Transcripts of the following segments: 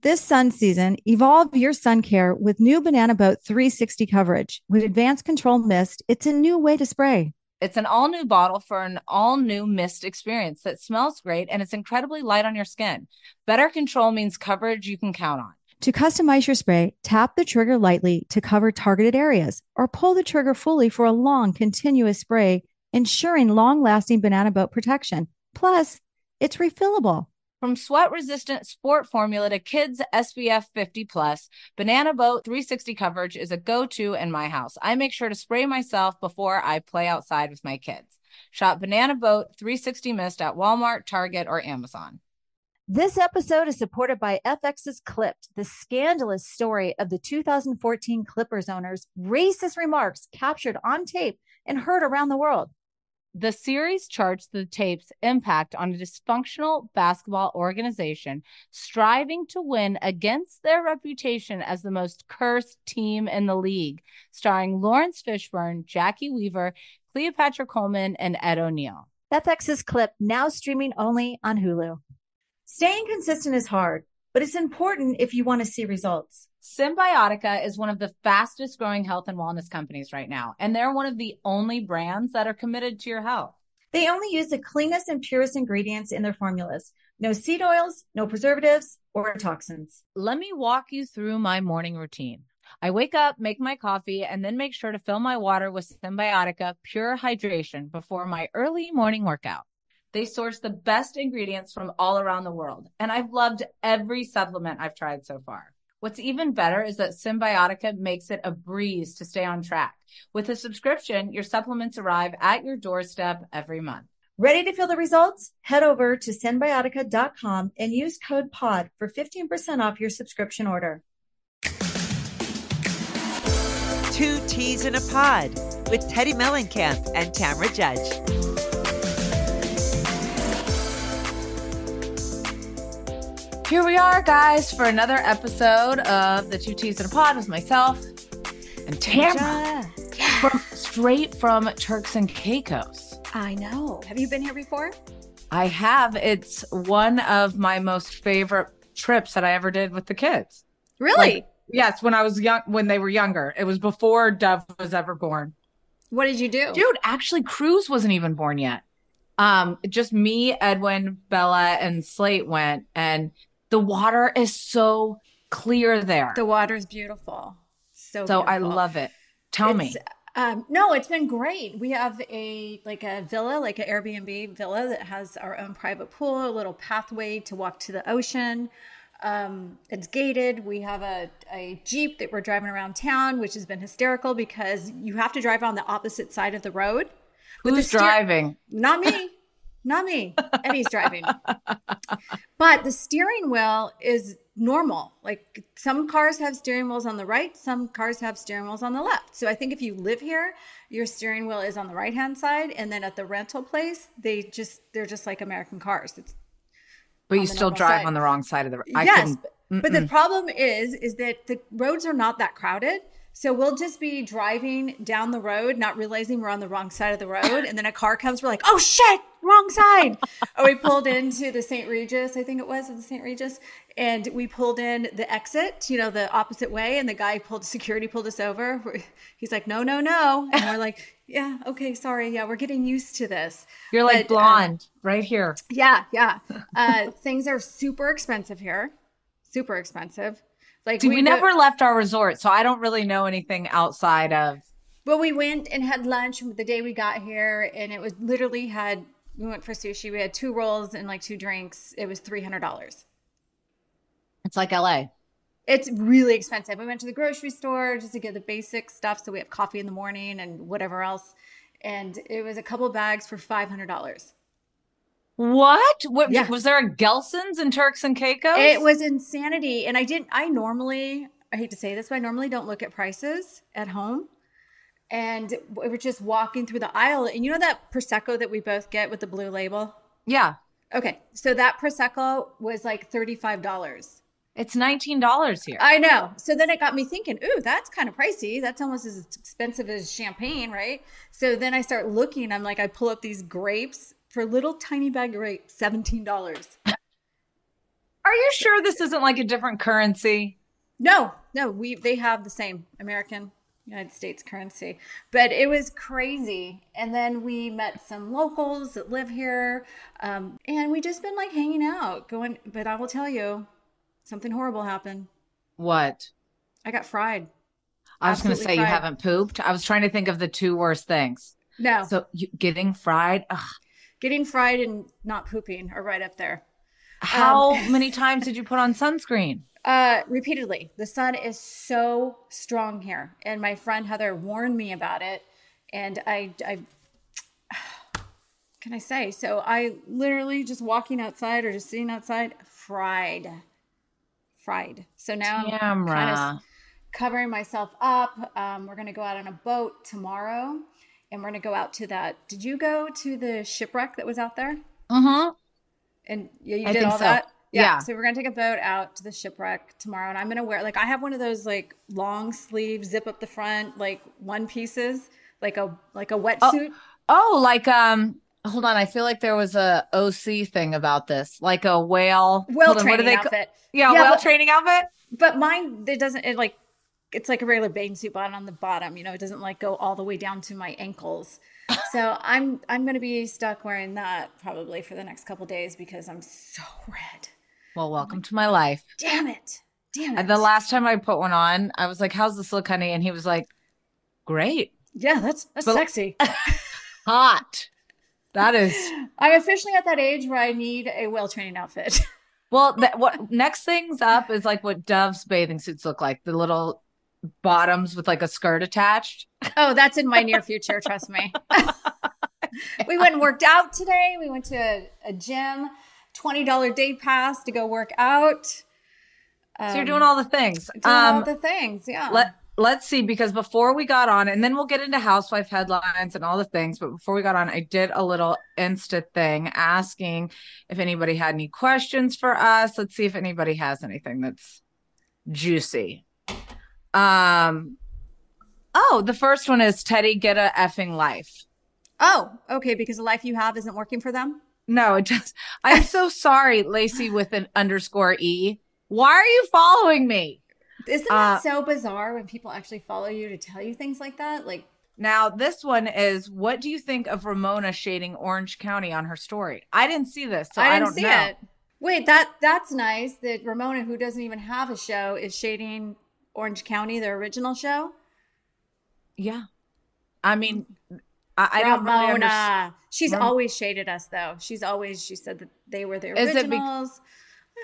This sun season, evolve your sun care with new Banana Boat 360 coverage. With advanced control mist, it's a new way to spray. It's an all new bottle for an all new mist experience that smells great and it's incredibly light on your skin. Better control means coverage you can count on. To customize your spray, tap the trigger lightly to cover targeted areas or pull the trigger fully for a long, continuous spray, ensuring long lasting banana boat protection. Plus, it's refillable. From sweat resistant sport formula to kids SPF 50 plus, Banana Boat 360 coverage is a go to in my house. I make sure to spray myself before I play outside with my kids. Shop Banana Boat 360 Mist at Walmart, Target, or Amazon. This episode is supported by FX's Clipped, the scandalous story of the 2014 Clippers owners' racist remarks captured on tape and heard around the world. The series charts the tape's impact on a dysfunctional basketball organization striving to win against their reputation as the most cursed team in the league, starring Laurence Fishburne, Jacki Weaver, Cleopatra Coleman, and Ed O'Neill. FX's Clip now streaming only on Hulu. Staying consistent is hard, but it's important if you want to see results. Cymbiotika is one of the fastest growing health and wellness companies right now, and they're one of the only brands that are committed to your health. They only use the cleanest and purest ingredients in their formulas. No seed oils, no preservatives or toxins. Let me walk you through my morning routine. I wake up, make my coffee, and then make sure to fill my water with Cymbiotika Pure Hydration before my early morning workout. They source the best ingredients from all around the world, and I've loved every supplement I've tried so far. What's even better is that Cymbiotika makes it a breeze to stay on track. With a subscription, your supplements arrive at your doorstep every month. Ready to feel the results? Head over to cymbiotika.com and use code POD for 15% off your subscription order. Two Teas in a Pod with Teddi Mellencamp and Tamra Judge. Here we are, guys, for another episode of the Two Teas in a Pod with myself and Tamra, Yeah. From, straight from Turks and Caicos. I know. Have you been here before? I have. It's one of my most favorite trips that I ever did with the kids. Really? Like, yes, when I was young, when they were younger. It was before Dove was ever born. What did you do? Dude, actually, Cruz wasn't even born yet. Um, just me, Edwin, Bella, and Slate went, and the water is so clear there. The water is beautiful. So, so beautiful. I love it. Tell It's, me. Um, no, it's been great. We have a like a villa, like an Airbnb villa that has our own private pool, a little pathway to walk to the ocean. Um, it's gated. We have a, a Jeep that we're driving around town, which has been hysterical because you have to drive on the opposite side of the road. With the Who's steer- driving? Not me. Not me. Eddie's driving. But the steering wheel is normal. Like some cars have steering wheels on the right, some cars have steering wheels on the left. So I think if you live here, your steering wheel is on the right hand side, and then at the rental place, they just they're just like American cars. It's But you still drive side. on the wrong side of the road. Yes, but the problem is is that the roads are not that crowded. So we'll just be driving down the road, not realizing we're on the wrong side of the road, and then a car comes. We're like, "Oh shit, wrong side!" or we pulled into the St. Regis, I think it was, the St. Regis, and we pulled in the exit, you know, the opposite way, and the guy pulled security pulled us over. He's like, "No, no, no," and we're like, "Yeah, okay, sorry, yeah, we're getting used to this." You're like But, um, blonde right here. yeah, yeah. Uh, things are super expensive here. Super expensive. Like See, we, go- never left our resort, so I don't really know anything outside of. Well, we went and had lunch the day we got here, and it was literally had. We went for sushi. We had two rolls and like two drinks. It was three hundred dollars. It's like LA. It's really expensive. We went to the grocery store just to get the basic stuff. So we have coffee in the morning and whatever else, and it was a couple bags for five hundred dollars. What? What Yeah. was there a Gelson's in Turks and Caicos? It was insanity. And I didn't, I normally, I hate to say this, but I normally don't look at prices at home. And we were just walking through the aisle. And you know that Prosecco that we both get with the blue label? yeah. Okay. So that Prosecco was like $35. It's nineteen dollars here. I know. So then it got me thinking, ooh, that's kind of pricey. That's almost as expensive as champagne, right? So then I start looking. I'm like, I pull up these grapes for a little tiny bag of grapes, $17. Are you sure this isn't like a different currency? No, no, we they have the same American United States currency. But it was crazy. And then we met some locals that live here. Um, and we just been like hanging out, going but I will tell you, something horrible happened. What? I got fried. I was going to say Absolutely you haven't pooped. I was trying to think of the two worst things. No. So you, getting fried. Ugh. Getting fried and not pooping are right up there. How Um, many times did you put on sunscreen? Uh, repeatedly. The sun is so strong here, and my friend Heather warned me about it, and I, I, can I say? So I literally just walking outside or just sitting outside, fried, fried. So now I'm kind of covering myself up. Um, we're gonna go out on a boat tomorrow, and we're gonna go out to that. Did you go to the shipwreck that was out there? Uh-huh. And yeah, you I did all so. that. Yeah. So we're gonna take a boat out to the shipwreck tomorrow, and I'm gonna wear like I have one of those like long sleeve, zip up the front, like one pieces, like a like a wetsuit. Oh, like um. Hold on. I feel like there was a OC thing about this, like a whale. hold on, training outfit. Yeah, Yeah, whale but- training outfit. But mine, it doesn't. It like it's like a regular bathing suit, but on the bottom, you know, it doesn't like go all the way down to my ankles. So I'm I'm gonna be stuck wearing that probably for the next couple days because I'm so red. Well, welcome to my life. Damn it! Damn it! And the last time I put one on, I was like, "How's this look, honey?" And he was like, "Great, yeah, that's that's But- sexy. hot." That is I'm officially at that age where I need a well-training outfit. well. That, what next things up is like what Dove's bathing suits look like. The little bottoms with like a skirt attached. Oh, that's in my near future, trust me. we went and worked out today. We went to a, a gym, $20 day pass to go work out. so you're doing all the things. Um, doing Um, all the things, yeah. let let's see because before we got on and then we'll get into housewife headlines and all the things but before we got on i did a little insta thing asking if anybody had any questions for us let's see if anybody has anything that's juicy um oh the first one is Teddi get a effing life oh, okay, because the life you have isn't working for them? no it just i'm so sorry lacey with an underscore e why are you following me Isn't Uh, that so bizarre when people actually follow you to tell you things like that? Like, Now, this one is what do you think of Ramona shading Orange County on her story? I didn't see this, so I, I didn't don't see know. it. Wait, that that's nice that Ramona, who doesn't even have a show, is shading Orange County, their original show. Yeah. I mean, I, I don't really Ramona. understand. She's Ram- always shaded us though. She's always she said that they were the Is it bec- originals.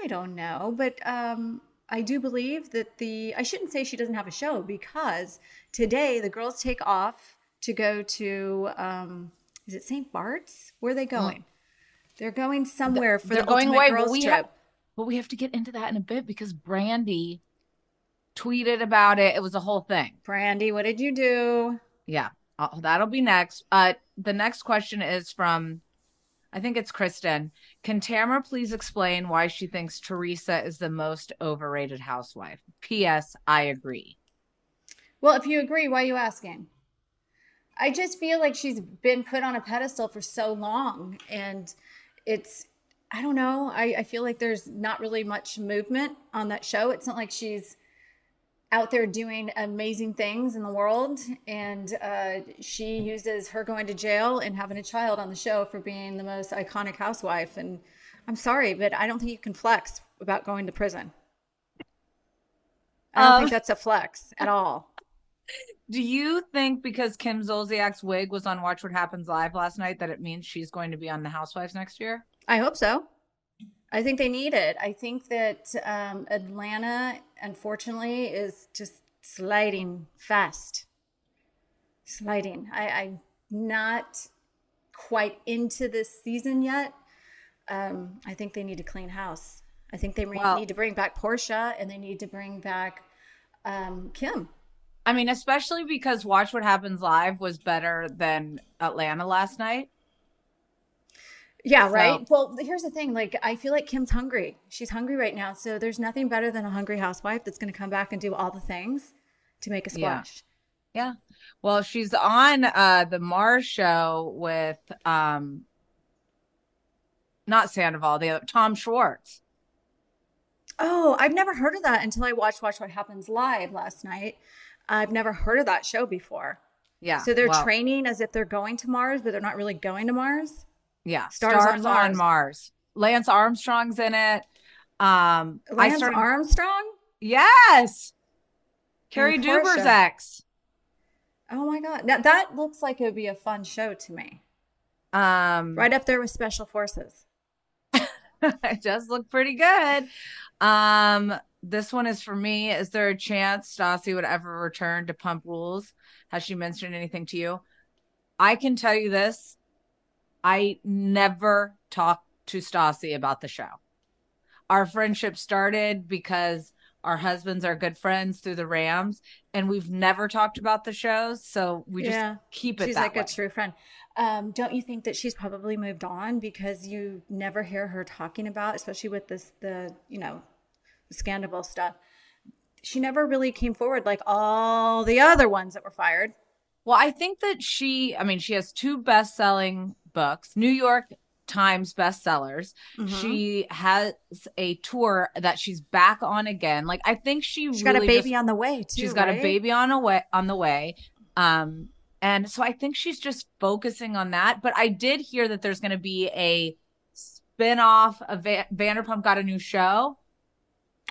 I don't know, but um I do believe that the I shouldn't say she doesn't have a show because today the girls take off to go to um is it St. Bart's? Where are they going? They're going somewhere for They're the going ultimate away, but girls we trip. have, but we have to get into that in a bit because Brandi tweeted about it. It was a whole thing. Brandi, what did you do? Yeah, uh, that'll be next. Uh, the next question is from, I think it's Kristen. Can Tamra please explain why she thinks Teresa is the most overrated housewife? P.S. I agree. Well, if you agree, why are you asking? I just feel like she's been put on a pedestal for so long. And it's, I don't know. I, I feel like there's not really much movement on that show. It's not like she's out there doing amazing things in the world. And uh, she uses her going to jail and having a child on the show for being the most iconic housewife. And I'm sorry, but I don't think you can flex about going to prison. I don't Um, think that's a flex at all. Do you think because Kim Zolciak's wig was on Watch What Happens Live last night that it means she's going to be on The Housewives next year? I hope so. I think they need it. I think that um, Atlanta, unfortunately, is just sliding fast. Sliding. I, I'm not quite into this season yet. Um, I think they need to clean house. I think they re- Well- need to bring back Porsha and they need to bring back um, Kim. I mean, especially because Watch What Happens Live was better than Atlanta last night. Yeah, So- right. Well, here's the thing. Like, I feel like Kim's hungry. She's hungry right now. So there's nothing better than a hungry housewife that's going to come back and do all the things to make a Yeah. splash. Yeah. Well, she's on uh the Mars show with um not Sandoval, the other Tom Schwartz. Oh, I've never heard of that until I watched Watch What Happens Live last night. I've never heard of that show before. Yeah. So they're well, training as if they're going to Mars, but they're not really going to Mars. Yeah. Stars Stars, on on, Mars. Mars. Lance Armstrong's in it. Um, I Lance started. Armstrong? yes. Carrie. Duber's ex. Oh my God. Now that looks like it would be a fun show to me. Um, Right up there with Special Forces. it does look pretty good. Um, this one is for me. Is there a chance Stassi would ever return to Pump Rules? Has she mentioned anything to you? I can tell you this. I never talked to Stassi about the show. Our friendship started because our husbands are good friends through the Rams, and we've never talked about the shows. So we just keep it She's like way. a true friend. Um, don't you think that she's probably moved on because you never hear her talking about, especially with this the you know scandal stuff. She never really came forward like all the other ones that were fired. Well, I think that she, I mean, she has two best selling books, New York Times bestsellers. Mhm. She has a tour that she's back on again. Like, I think she She's really got a baby just- on the way too. she's got a baby on a way on the way. Um, and so I think she's just focusing on that. But I did hear that there's going to be a spin-off of Va- Vanderpump got a new show.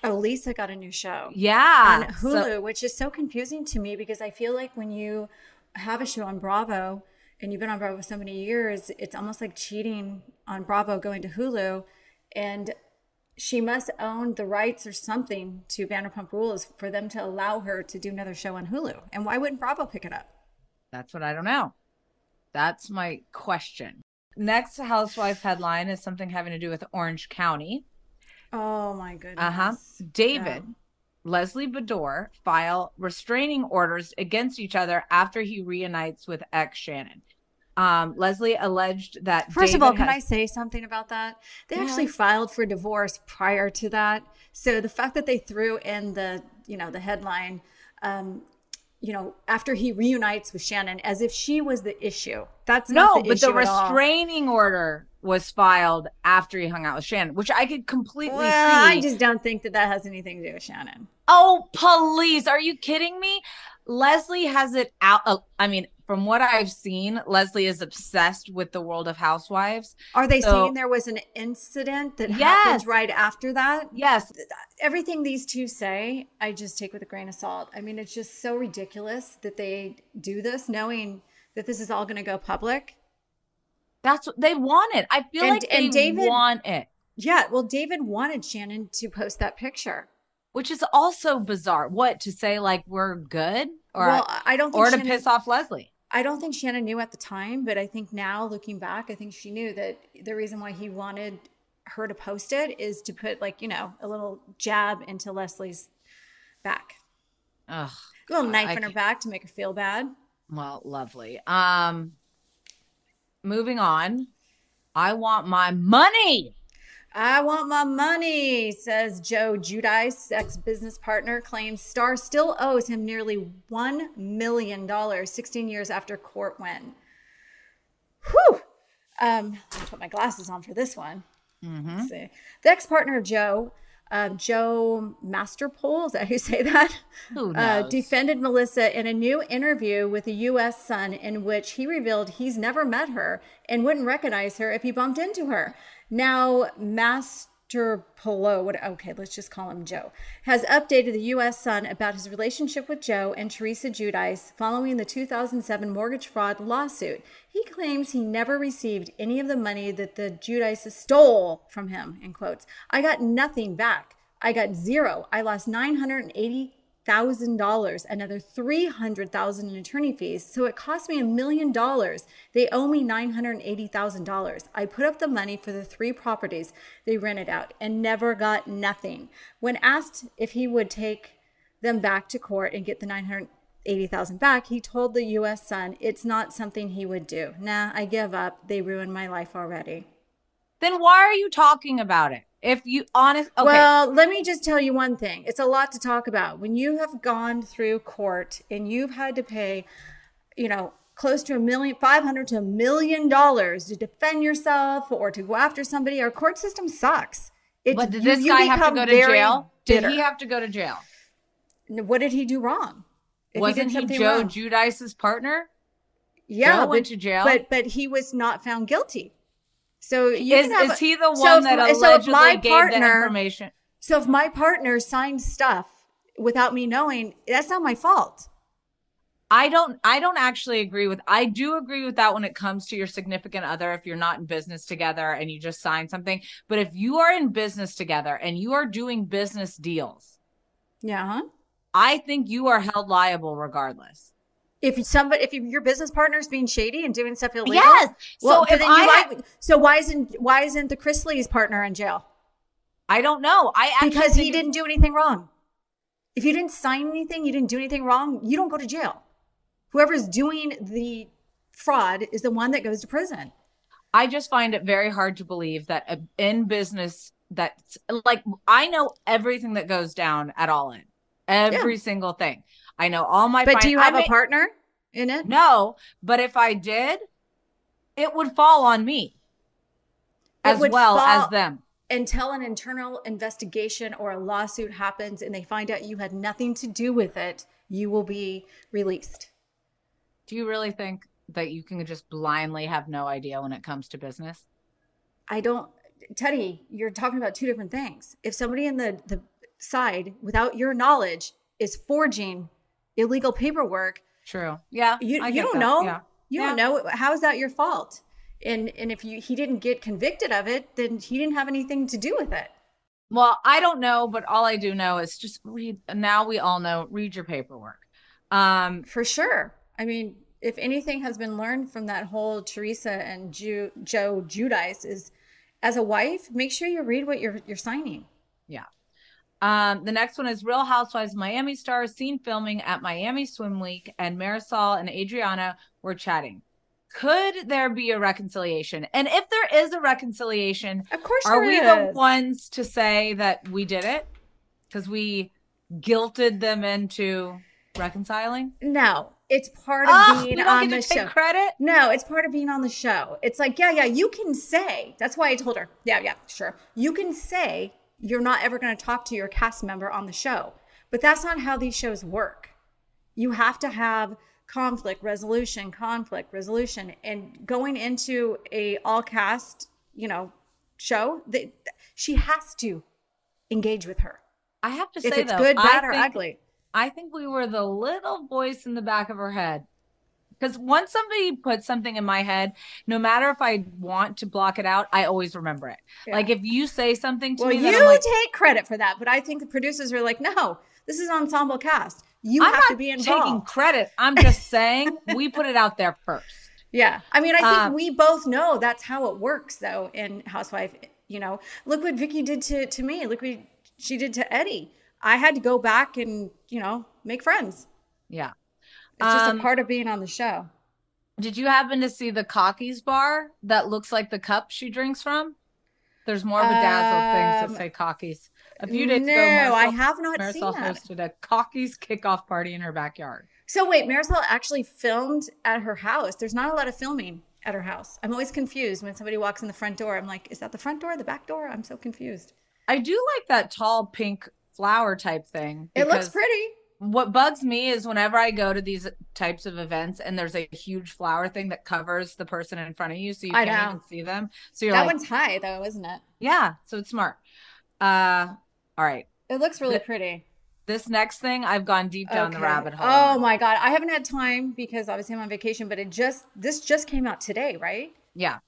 Oh, Lisa got a new show Yeah. on So- Hulu, which is so confusing to me because I feel like when you have a show on Bravo and you've been on Bravo so many years, it's almost like cheating on Bravo going to Hulu. And she must own the rights or something to Vanderpump Rules for them to allow her to do another show on Hulu. And why wouldn't Bravo pick it up? That's what I don't know. That's my question. Next housewife headline is something having to do with Orange County. Oh my goodness. Uh huh. David, Yeah. Lesley Beador file restraining orders against each other after he reunites with ex Shannon. Um, Lesley alleged that. First of all, David can I say something about that? They actually filed for divorce prior to that. So the fact that they threw in the, you know, the headline, um, you know, after he reunites with Shannon, as if she was the issue. That's No, the but the restraining order was filed after he hung out with Shannon, which I could completely Well, see. I just don't think that that has anything to do with Shannon. Oh, please. Are you kidding me? Lesley has it out. uh, I mean, from what I've seen, Lesley is obsessed with the world of housewives. Are they So- saying there was an incident that Yes. happened right after that? Yes. everything these two say, I just take with a grain of salt. I mean, it's just so ridiculous that they do this, knowing that this is all going to go public. That's what they want it. I feel And- like they and David- want it, Yeah, well, David wanted Shannon to post that picture. Which is also bizarre. What to say like we're good or well, I don't think or to Shannon, piss off Lesley. I don't think Shannon knew at the time, but I think now looking back, I think she knew that the reason why he wanted her to post it is to put like you know a little jab into Lesley's back, Ugh. a little God, knife I in her can't- back to make her feel bad. Well, lovely. Um moving on. I want my money. I want my money, says Joe Giudice, ex business partner, claims Star still owes him nearly $1 million 16 years after court win. Whew. Um, I'll put my glasses on for this one. Mm-hmm. See. The ex partner of Joe, uh, Joe Masterpole, is that you say that? Who Uh, defended Melissa in a new interview with the U.S. Sun, in which he revealed he's never met her and wouldn't recognize her if he bumped into her. Now, Master Polo, what? Okay, let's just call him Joe, has updated the U.S. Sun about his relationship with Joe and Teresa Giudice following the 2007 mortgage fraud lawsuit. He claims he never received any of the money that the Giudices stole from him. In quotes, I got nothing back. I got zero. I lost nine hundred and eighty thousand dollars, another three hundred thousand in attorney fees. So it cost me a million dollars. They owe me nine hundred and eighty thousand dollars. I put up the money for the three properties they rented out and never got nothing. When asked if he would take them back to court and get the nine hundred eighty thousand back, he told the U.S. Sun it's not something he would do. Nah, I give up. They ruined my life already. Then why are you talking about it? If you honest okay. Well, let me just tell you one thing. It's a lot to talk about. When you have gone through court and you've had to pay, you know, close to a million, five hundred to a million dollars to defend yourself or to go after somebody, our court system sucks. But did this you guy have to go to jail? Did he have to go to jail? What did he do wrong? If Wasn't he, something Joe wrong- Giudice's partner? Yeah, Joe went to jail? but but he was not found guilty. So you Is, have is he the one if that if allegedly my gave the partner- information? So if my partner signed stuff without me knowing, that's not my fault. I don't I don't actually agree with I do agree with that when it comes to your significant other if you're not in business together and you just sign something. But if you are in business together and you are doing business deals, Yeah. I think you are held liable regardless. If somebody, if your business partner is being shady and doing stuff illegal, Yes. Well, so if then I you had- like, so why isn't why isn't the Chrisleys' partner in jail? I don't know. I Because he think- didn't do anything wrong. If you didn't sign anything, you didn't do anything wrong, you don't go to jail. Whoever's doing the fraud is the one that goes to prison. I just find it very hard to believe that in business that's like I know everything that goes down at all in. Every single thing. I know all my But fin- do you I have a may- partner in it? No, but if I did, it would fall on me It as well as them. Until an internal investigation or a lawsuit happens and they find out you had nothing to do with it, you will be released. Do you really think that you can just blindly have no idea when it comes to business? I don't, Teddi, you're talking about two different things. If somebody in the, the side, without your knowledge, is forging illegal paperwork, True. Yeah. you, you don't that. know. Yeah. You Yeah. don't know. How is that your fault? And and if you he didn't get convicted of it, then he didn't have anything to do with it. Well, I don't know, but all I do know is just read. Now we all know. Read your paperwork. Um, For sure. I mean, if anything has been learned from that whole Teresa and Ju- Joe Giudice is as a wife, make sure you read what you're you're signing. Yeah. Um, the next one is Real Housewives Miami stars seen filming at Miami Swim Week, and Marysol and Adriana were chatting. Could there be a reconciliation? And if there is a reconciliation, Of course are we the ones to say that we did it because we guilted them into reconciling? No, it's part of Oh, being we don't on get the show. credit. No, it's part of being on the show. It's like, yeah, yeah, you can say. That's why I told her, yeah, yeah, sure. You can say you're not ever going to talk to your cast member on the show, but that's not how these shows work. You have to have conflict resolution, conflict resolution, and going into a all cast, you know, show that she has to engage with her. I have to say If it's though, good, I bad, or think- ugly. I think we were the little voice in the back of her head. Because once somebody puts something in my head, no matter if I want to block it out, I always remember it. Yeah. Like if you say something to Well, me, you like, take credit for that, but I think the producers are like, no, this is ensemble cast. You I'm have to be involved. taking credit. I'm just saying we put it out there first. Yeah. I mean, I think Um, we both know that's how it works though in Housewife, you know. Look what Vicki did to to me. Look what she did to Eddie. I had to go back and, you know, make friends. Yeah. It's just Um, a part of being on the show. Did you happen to see the Cockies bar that looks like the cup she drinks from? There's more bedazzled things Um, that say Cockies. A few days no, ago, I Marysol- have not seen Marysol that. hosted a Cockies kickoff party in her backyard. So wait, Marysol actually filmed at her house. There's not a lot of filming at her house. I'm always confused when somebody walks in the front door. I'm like, is that the front door, the back door? I'm so confused. I do like that tall pink flower type thing. It looks pretty. What bugs me is whenever I go to these types of events and there's a huge flower thing that covers the person in front of you, so you I can't know. even see them. So you're That like, one's high though, isn't it? yeah. So it's smart. Uh, all right. It looks really pretty. This next thing, I've gone deep down the rabbit hole. Oh my god, I haven't had time because obviously I'm on vacation, but it just this just came out today, right? Yeah.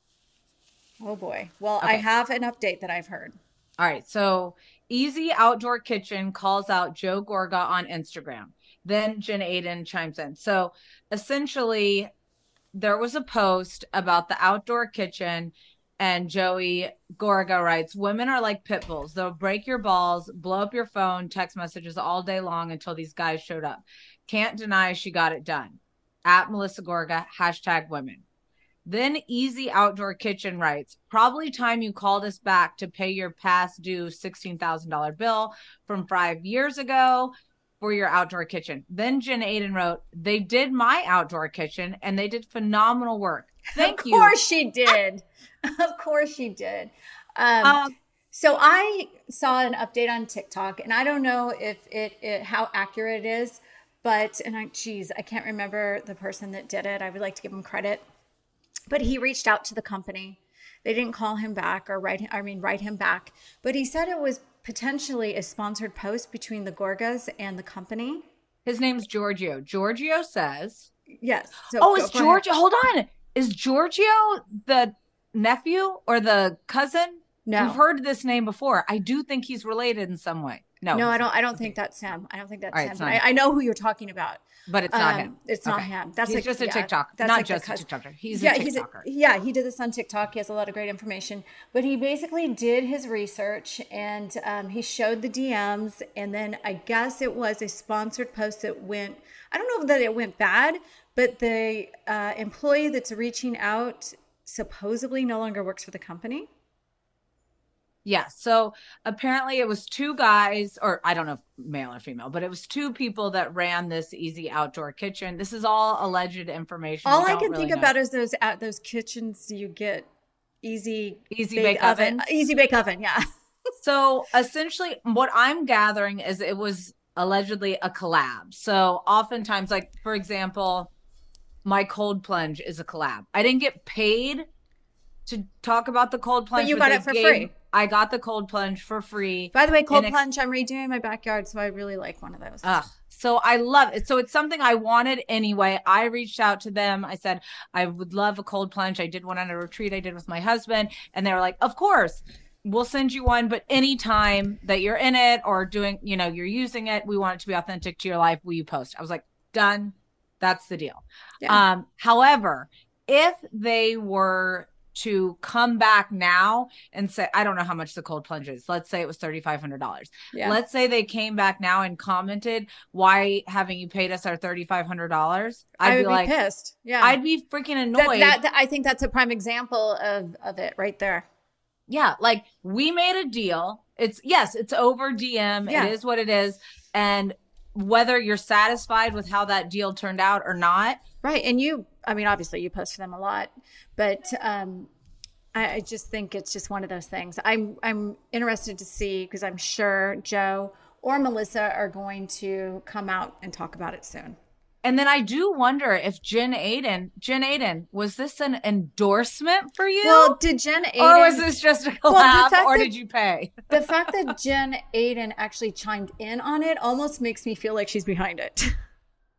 Oh boy. Well, I have an update that I've heard. All right. So Easy Outdoor Kitchen calls out Joe Gorga on Instagram. Then Jen Aydin chimes in. So essentially, there was a post about the outdoor kitchen, and Joey Gorga writes Women are like pit bulls. They'll break your balls, blow up your phone, text messages all day long until these guys showed up. Can't deny she got it done. At Melissa Gorga, hashtag women. Then Easy Outdoor Kitchen writes, probably time you called us back to pay your past due $16,000 bill from five years ago for your outdoor kitchen. Then Jen Aydin wrote, they did my outdoor kitchen and they did phenomenal work. Thank of you. Of course she did. of course she did. Um, Um, So I saw an update on TikTok, and I don't know if it, it how accurate it is, but and I geez, I can't remember the person that did it. I would like to give them credit, but he reached out to the company. They didn't call him back or write. I mean, write him back, but he said it was potentially a sponsored post between the Gorgas and the company. His name's Giorgio. Giorgio says. Yes. So oh, is Giorgio? Hold on. Is Giorgio the nephew or the cousin? No. We've heard this name before. I do think he's related in some way. No, no, I don't. I don't think that's him. I don't think that's right, him. I, I, know who you're talking about, but it's not um, him. It's not him. That's like, just a yeah, TikTok. That's not like just a TikToker. He's yeah, a He's a, yeah, he did this on TikTok. He has a lot of great information. But he basically did his research and um, he showed the DMs, and then I guess it was a sponsored post that went. I don't know that it went bad, but the uh, employee that's reaching out supposedly no longer works for the company. Yeah. So apparently it was two guys, or I don't know if male or female, but it was two people that ran this easy outdoor kitchen. This is all alleged information. All I can really think know. about is those at those kitchens you get easy easy bake, bake oven. oven. Easy bake oven, yeah. so essentially what I'm gathering is it was allegedly a collab. So oftentimes, like for example, my cold plunge is a collab. I didn't get paid to talk about the cold plunge. But you got it for gave, free. I got the cold plunge for free. By the way, cold plunge, I'm redoing my backyard, so I really like one of those. Ugh. So I love it. So it's something I wanted anyway. I reached out to them. I said, I would love a cold plunge. I did one on a retreat I did with my husband. And they were like, Of course, we'll send you one. But anytime that you're in it or doing, you know, you're using it, we want it to be authentic to your life. Will you post? I was like, Done. That's the deal. Yeah. Um, however, if they were to come back now and say, I don't know how much the cold plunge is. Let's say it was $3,500. Yeah. Let's say they came back now and commented, why haven't you paid us our $3,500? I'd be, be, like, pissed. Yeah. I'd be freaking annoyed. That, that, I think that's a prime example of, of it right there. Yeah. Like we made a deal. It's yes, it's over DM. Yeah. It is what it is. And whether you're satisfied with how that deal turned out or not. Right. And you I mean, obviously you post for them a lot, but um, I, I just think it's just one of those things. I'm I'm interested to see because I'm sure Joe or Melissa are going to come out and talk about it soon. And then I do wonder if Jen Aydin, Jen Aydin, was this an endorsement for you? Well, did Jen Aydin, or was this just a collab, well, or that, did you pay? the fact that Jen Aydin actually chimed in on it almost makes me feel like she's behind it.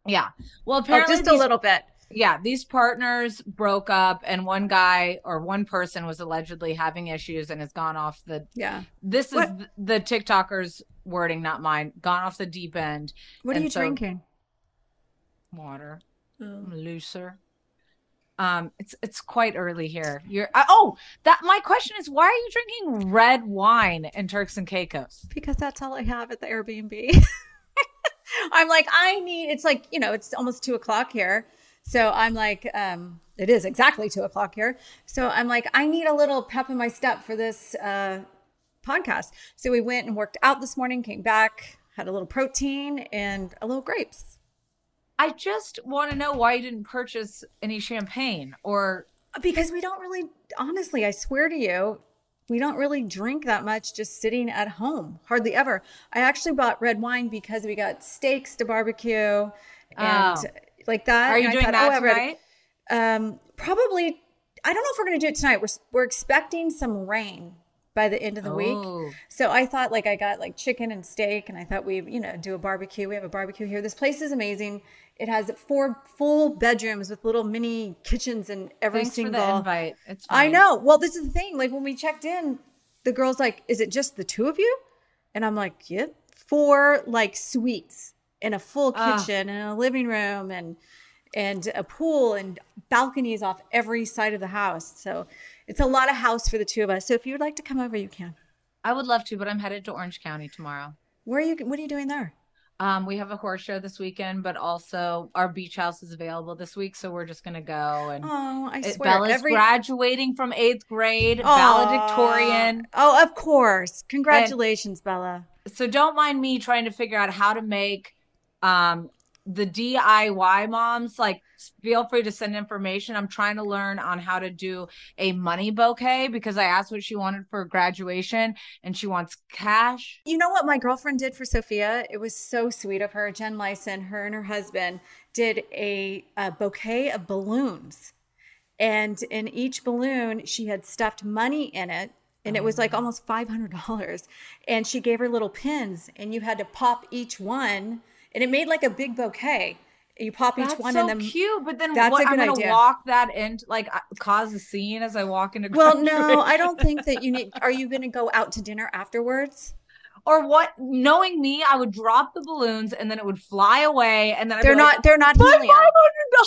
Yeah. Well, apparently, oh, just a little bit yeah, these partners broke up, and one guy or one person was allegedly having issues and has gone off the. Yeah. This is what? the TikToker's wording, not mine. Gone off the deep end. What are you so, drinking? Water. Oh. looser. Um, it's it's quite early here. You're uh, oh that my question is why are you drinking red wine in Turks and Caicos? Because that's all I have at the Airbnb. I'm like I need. It's like you know it's almost two o'clock here. So I'm like, um, it is exactly two o'clock here. So I'm like, I need a little pep in my step for this uh, podcast. So we went and worked out this morning, came back, had a little protein and a little grapes. I just want to know why you didn't purchase any champagne or because we don't really honestly, I swear to you, we don't really drink that much just sitting at home, hardly ever. I actually bought red wine because we got steaks to barbecue and oh like that. Are you doing thought, that oh, tonight? Um, probably. I don't know if we're going to do it tonight. We're we're expecting some rain by the end of the oh. week. So I thought like I got like chicken and steak, and I thought we you know do a barbecue. We have a barbecue here. This place is amazing. It has four full bedrooms with little mini kitchens and every Thanks single. For the invite. It's fine. I know. Well, this is the thing. Like when we checked in, the girl's like, "Is it just the two of you?" And I'm like, "Yep." Yeah. Four like suites in a full ah. kitchen uh, and a living room and and a pool and balconies off every side of the house. So it's a lot of house for the two of us. So if you would like to come over, you can. I would love to, but I'm headed to Orange County tomorrow. Where are you? What are you doing there? Um, we have a horse show this weekend, but also our beach house is available this week, so we're just gonna go. And oh, I swear, Bella's every... graduating from eighth grade, Aww. valedictorian. Oh, of course! Congratulations, and Bella. So don't mind me trying to figure out how to make um the DIY moms, like feel free to send information. I'm trying to learn on how to do a money bouquet because I asked what she wanted for graduation and she wants cash. You know what my girlfriend did for Sophia? It was so sweet of her. Jen Lyson, her and her husband did a, a bouquet of balloons. And in each balloon, she had stuffed money in it and it was oh. like almost $500 and she gave her little pins and you had to pop each one and it made like a big bouquet you pop each That's one so and then cute. But then That's what, a I'm gonna idea. walk that into like uh, cause a scene as I walk into well no i don't think that you need are you going to go out to dinner afterwards or what knowing me, I would drop the balloons and then it would fly away and then I'd they're be not like, they're not helium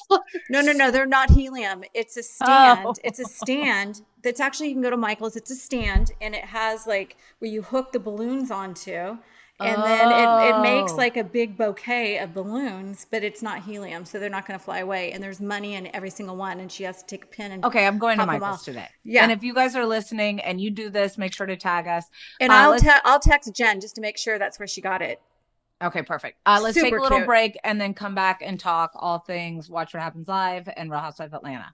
$500." no no no they're not helium it's a stand Oh. it's a stand that's actually you can go to michael's it's a stand and it has like where you hook the balloons onto and then it, it makes Oh. like a big bouquet of balloons but it's not helium so they're not going to fly away and there's money in every single one and she has to take a pin and Okay, I'm going to Michael's today. Yeah. And if you guys are listening and you do this, make sure to tag us. and Uh, i'll te- i'll text jen just to make sure that's where she got it Okay, perfect. Uh, let's take a little cute. break and then come back and talk all things Watch What Happens Live and Real Housewives of Atlanta.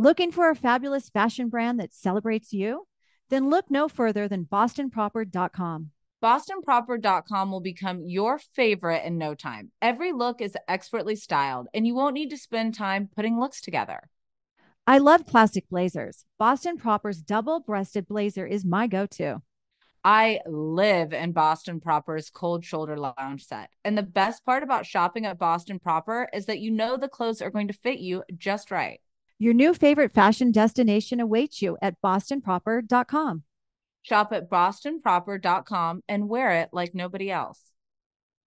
Looking for a fabulous fashion brand that celebrates you? Then look no further than bostonproper.com. BostonProper.com will become your favorite in no time. Every look is expertly styled, and you won't need to spend time putting looks together. I love classic blazers. Boston Proper's double breasted blazer is my go to. I live in Boston Proper's cold shoulder lounge set. And the best part about shopping at Boston Proper is that you know the clothes are going to fit you just right. Your new favorite fashion destination awaits you at bostonproper.com. Shop at bostonproper.com and wear it like nobody else.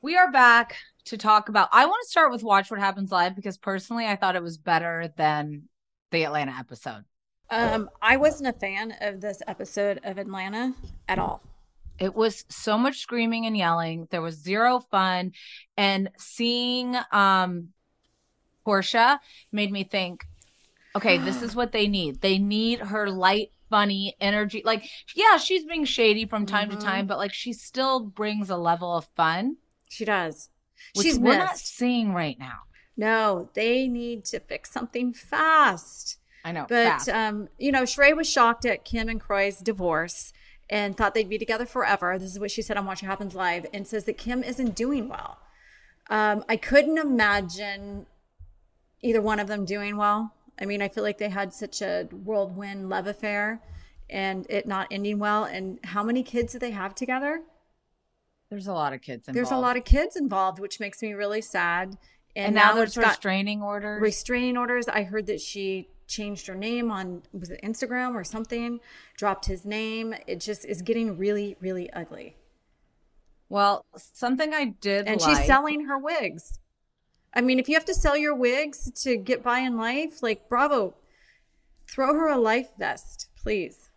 We are back to talk about. I want to start with Watch What Happens Live because personally, I thought it was better than the Atlanta episode. um i wasn't a fan of this episode of atlanta at all It was so much screaming and yelling. There was zero fun. And seeing um Porsha made me think, okay, this is what they need. They need her light, funny energy. Like, yeah, she's being shady from time Mhm. to time, but like she still brings a level of fun. she does Which she's we're not seeing right now. no they need to fix something fast I know. But fast. um, you know, Sheree was shocked at Kim and Kroy's divorce and thought they'd be together forever. This is what she said on Watch What Happens Live, and says that Kim isn't doing well. Um, I couldn't imagine either one of them doing well. I mean, I feel like they had such a whirlwind love affair and it not ending well. And how many kids do they have together? There's a lot of kids involved. There's a lot of kids involved, which makes me really sad. and, now, there's got- restraining orders. restraining orders. I heard that she changed her name on was it Instagram or something, dropped his name. It just is getting really, really ugly. well, something I did And like, she's selling her wigs. I mean, if you have to sell your wigs to get by in life, like bravo. Throw her a life vest, please.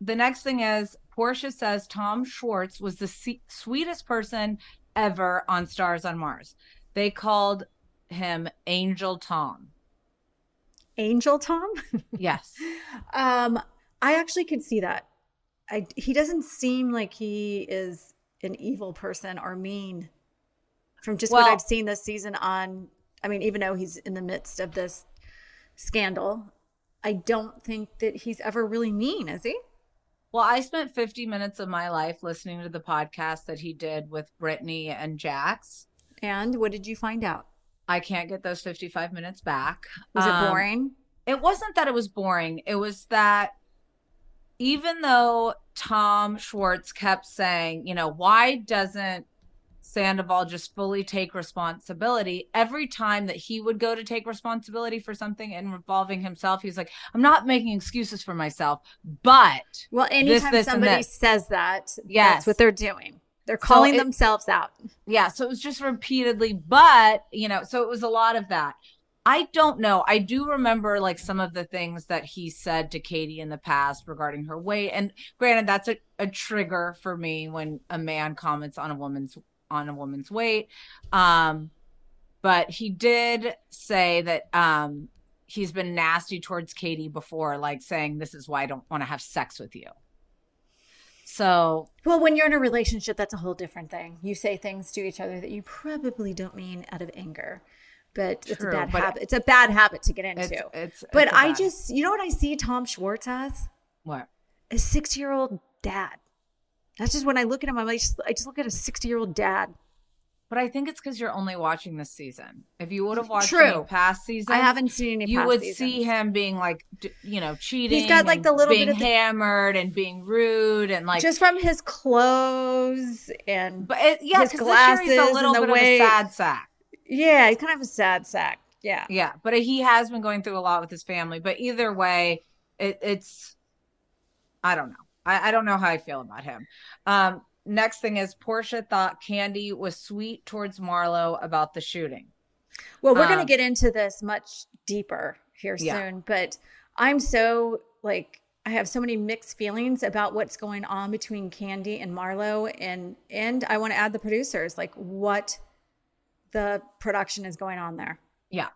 the next thing is Porsha says Tom Schwartz was the se- sweetest person ever on Stars on Mars. They called him Angel Tom. Angel Tom? Yes. um, I actually could see that. I he doesn't seem like he is an evil person or mean from just what I've seen this season on I mean, even though he's in the midst of this scandal, I don't think that he's ever really mean, is he? Well, I spent 50 minutes of my life listening to the podcast that he did with Brittany and Jax. And what did you find out? I can't get those 55 minutes back. Was Um, it boring? It wasn't that it was boring. It was that even though Tom Schwartz kept saying, you know, why doesn't Sandoval just fully take responsibility? Every time that he would go to take responsibility for something involving himself, he's like, I'm not making excuses for myself, but Well, anytime this, and somebody says that, Yes. that's what they're doing. They're calling it- themselves out. yeah so it was just repeatedly but you know so it was a lot of that i don't know i do remember like some of the things that he said to katie in the past regarding her weight and granted that's a, a trigger for me when a man comments on a woman's on a woman's weight um but he did say that um he's been nasty towards katie before like saying this is why i don't want to have sex with you so Well, when you're in a relationship, that's a whole different thing. You say things to each other that you probably don't mean out of anger, but it's a bad habit. It's a bad habit to get into. it's it's but it's I bad- just, you know what I see Tom Schwartz as? what A six year old dad. That's just when I look at him, I'm like, I just look at a 60 year old dad. But I think it's because you're only watching this season. If you would have watched True. the past season, I haven't seen any You would seasons. see him being like, you know, cheating. He's got, like, the little bit of the- hammered and being rude and like. just from his clothes and but it, yeah, his because this year he's a little bit way- of a sad sack. yeah, he's kind of a sad sack. Yeah. Yeah, but he has been going through a lot with his family. But either way, it, it's I don't know. I, I don't know how I feel about him. Um, next thing is Porsha thought Kandi was sweet towards Marlo about the shooting. Well, we're going Um, to get into this much deeper here Yeah. soon, but I'm so like I have so many mixed feelings about what's going on between Kandi and Marlo and and I want to add the producers like what the production is going on there. Yeah.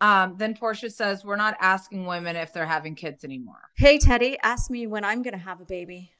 Um, then Porsha says, We're not asking women if they're having kids anymore. Hey Teddi, ask me when I'm going to have a baby.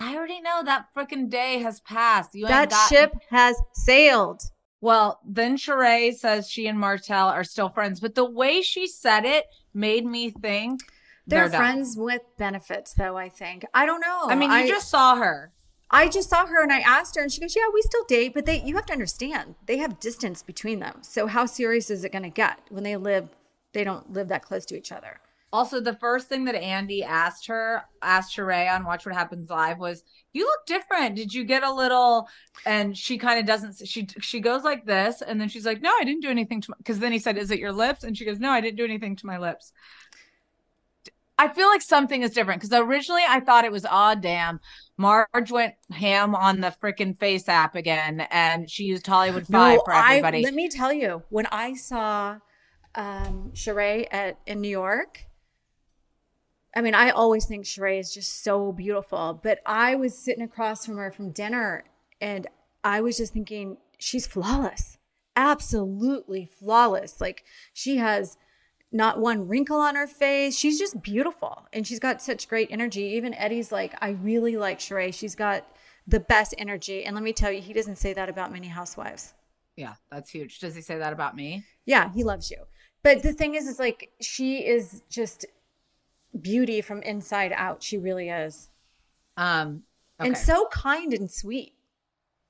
I already know that freaking day has passed. You That got- ship has sailed. Well, then Sheree says she and Martell are still friends, but the way she said it made me think They're, done. friends with benefits though, I think. I don't know. I mean, you just saw her. I just saw her and I asked her and she goes, "Yeah, we still date, but they you have to understand, they have distance between them. So how serious is it going to get when they live they don't live that close to each other?" Also, the first thing that Andy asked her, asked Sheree on Watch What Happens Live was, "You look different. Did you get a little?" And she kind of doesn't. She she goes like this, and then she's like, "No, I didn't do anything to." My Because then he said, "Is it your lips?" And she goes, "No, I didn't do anything to my lips." I feel like something is different because originally I thought it was, "Oh damn." Marge went ham on the freaking face app again, and she used Hollywood Five for I everybody. let me tell you, when I saw um Sheree at in New York, I mean, I always think Sheree is just so beautiful, but I was sitting across from her from dinner and I was just thinking she's flawless. Absolutely flawless. Like she has not one wrinkle on her face. She's just beautiful and she's got such great energy. Even Eddie's like, I really like Sheree. She's got the best energy. And let me tell you, he doesn't say that about many housewives. yeah, that's huge. Does he say that about me? Yeah, he loves you. But the thing is, is like she is just beauty from inside out. She really is. Um, okay. And so kind and sweet.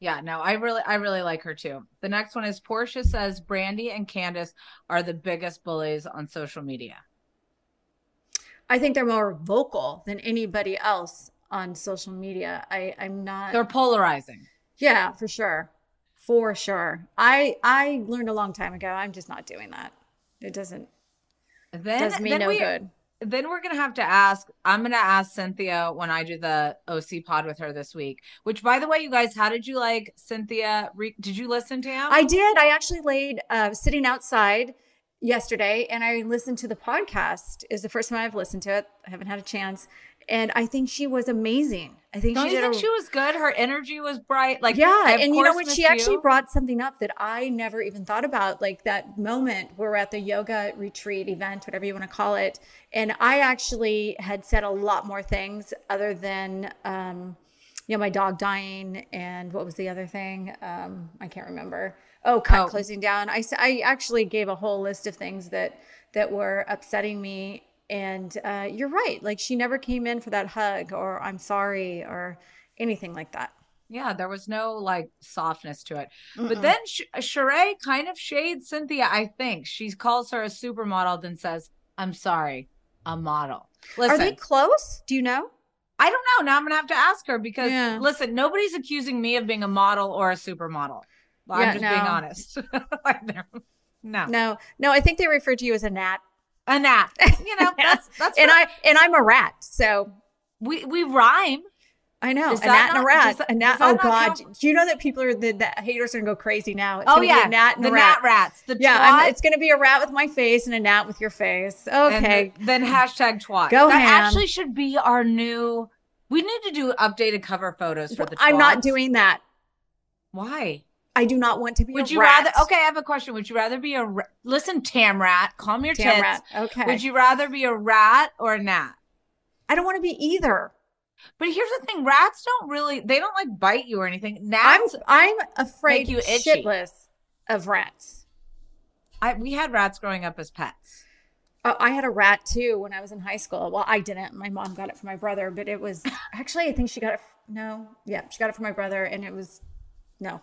Yeah, no, I really, I really like her too. The next one is Porsha says Brandi and Candiace are the biggest bullies on social media. I think they're more vocal than anybody else on social media. I, I'm not They're polarizing. Yeah, for sure. For sure. I I learned a long time ago. I'm just not doing that. It doesn't Then, does me no we, good. Then we're gonna have to ask. I'm gonna ask Cynthia when I do the OC pod with her this week. Which, by the way, you guys, how did you like Cynthia? Re- did you listen to him? I did. I actually laid uh, sitting outside yesterday and I listened to the podcast. Is the first time I've listened to it. I haven't had a chance. And I think she was amazing. I think Don't she you think a she was good? Her energy was bright. Like yeah, and you know what? She missed actually brought something up that I never even thought about, like that moment we're at the yoga retreat event, whatever you want to call it. And I actually had said a lot more things other than, um, you know, my dog dying and what was the other thing? Um, I can't remember. Oh, cut Oh. closing down. I, I actually gave a whole list of things that that were upsetting me And uh, you're right. Like she never came in for that hug or I'm sorry or anything like that. Yeah, there was no like softness to it. But Mm-mm. then Sh- Sheree kind of shades Cynthia, I think. She calls her a supermodel, then says, I'm sorry, a model. Listen, Are they close? Do you know? I don't know. Now I'm gonna have to ask her because Yeah. listen, nobody's accusing me of being a model or a supermodel. I'm Yeah, just being honest. Like, no. No, no. I think they refer to you as a gnat. A gnat. You know, that's that's and I and I'm a rat. So we we rhyme. I know Does a gnat and a rat. does a gnat. Oh God! count? Do you know that people are the, the haters are gonna go crazy now? It's oh yeah, a gnat and the rat. gnat rats. The Yeah, it's gonna be a rat with my face and a gnat with your face. Okay. the- then hashtag twat. Go that ham. actually should be our new. We need to do updated cover photos for the. I'm not doing that. Why? I do not want to be. Would a you rat. rather? Okay, I have a question. Would you rather be a ra- listen, Tamrat? Calm your Damn tits. rat. Okay. Would you rather be a rat or a gnat? I don't want to be either. But here's the thing: rats don't really. They don't like bite you or anything. I'm Gnats. I'm afraid you itchy. shitless of rats. I, we had rats growing up as pets. Uh, I had a rat too when I was in high school. Well, I didn't. My mom got it for my brother, but it was actually I think she got it. f- No, yeah, she got it for my brother, and it was no.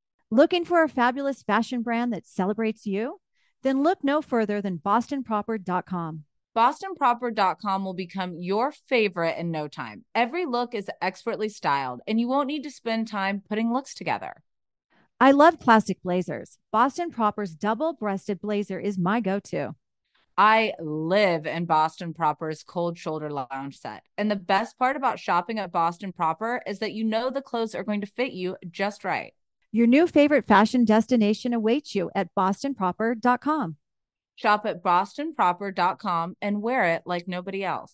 Looking for a fabulous fashion brand that celebrates you? Then look no further than bostonproper.com. BostonProper.com will become your favorite in no time. Every look is expertly styled, and you won't need to spend time putting looks together. I love classic blazers. Boston Proper's double breasted blazer is my go to. I live in Boston Proper's cold shoulder lounge set. And the best part about shopping at Boston Proper is that you know the clothes are going to fit you just right. Your new favorite fashion destination awaits you at bostonproper.com. Shop at bostonproper.com and wear it like nobody else.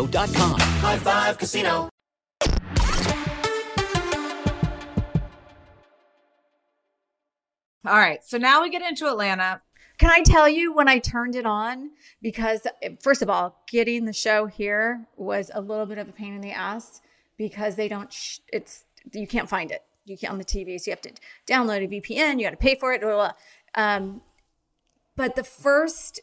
casino.com. High Five Casino. All right. So now we get into Atlanta. Can I tell you when I turned it on? Because, first of all, getting the show here was a little bit of a pain in the ass because they don't, sh- it's, you can't find it. You can't on the TV. So you have to download a VPN, you got to pay for it. Blah, blah, blah. Um, but the first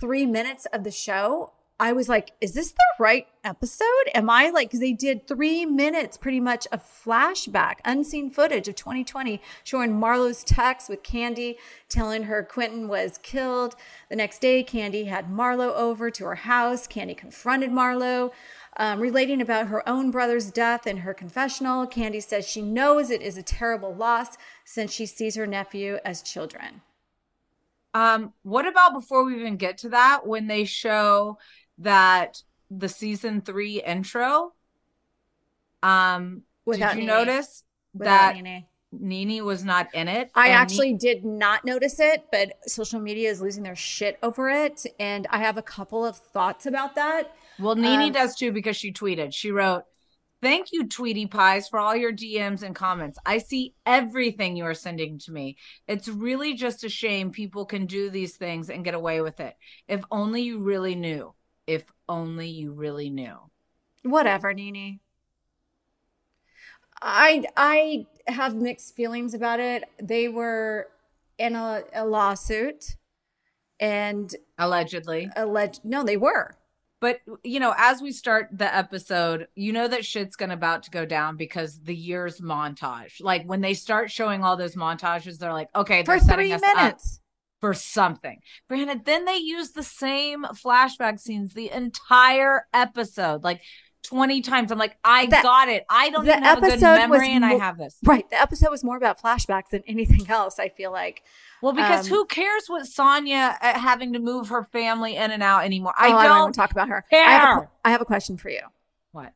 three minutes of the show, I was like, is this the right episode? Am I like, because they did three minutes pretty much of flashback, unseen footage of 2020, showing Marlo's text with Kandi telling her Quentin was killed. The next day, Kandi had Marlo over to her house. Kandi confronted Marlo. Um, relating about her own brother's death in her confessional, Kandi says she knows it is a terrible loss since she sees her nephew as children. Um, what about before we even get to that, when they show that the season three intro? Um, Without did you Nene. notice Without that Nene. Nene was not in it? I actually did not notice it, but social media is losing their shit over it. And I have a couple of thoughts about that. Well, Nene Um, does too because she tweeted. She wrote, Thank you, Tweety Pies, for all your DMs and comments. I see everything you are sending to me. It's really just a shame people can do these things and get away with it. If only you really knew. If only you really knew. Whatever, Nene. I I have mixed feelings about it. They were in a, a lawsuit and Allegedly. alleged no, they were. But you know, as we start the episode, you know that shit's gonna about to go down because the year's montage. Like when they start showing all those montages, they're like, okay, For three us up minutes. For something. Granted, then they use the same flashback scenes the entire episode, like 20 times. I'm like, I The- got it. I don't the even have a good episode was memory and I have this. Right. The episode was more about flashbacks than anything else, I feel like. Well, because Um, who cares what Sanya uh, having to move her family in and out anymore? oh, I I don't don't want to talk about her. I have, a, care. I have a question for you. What?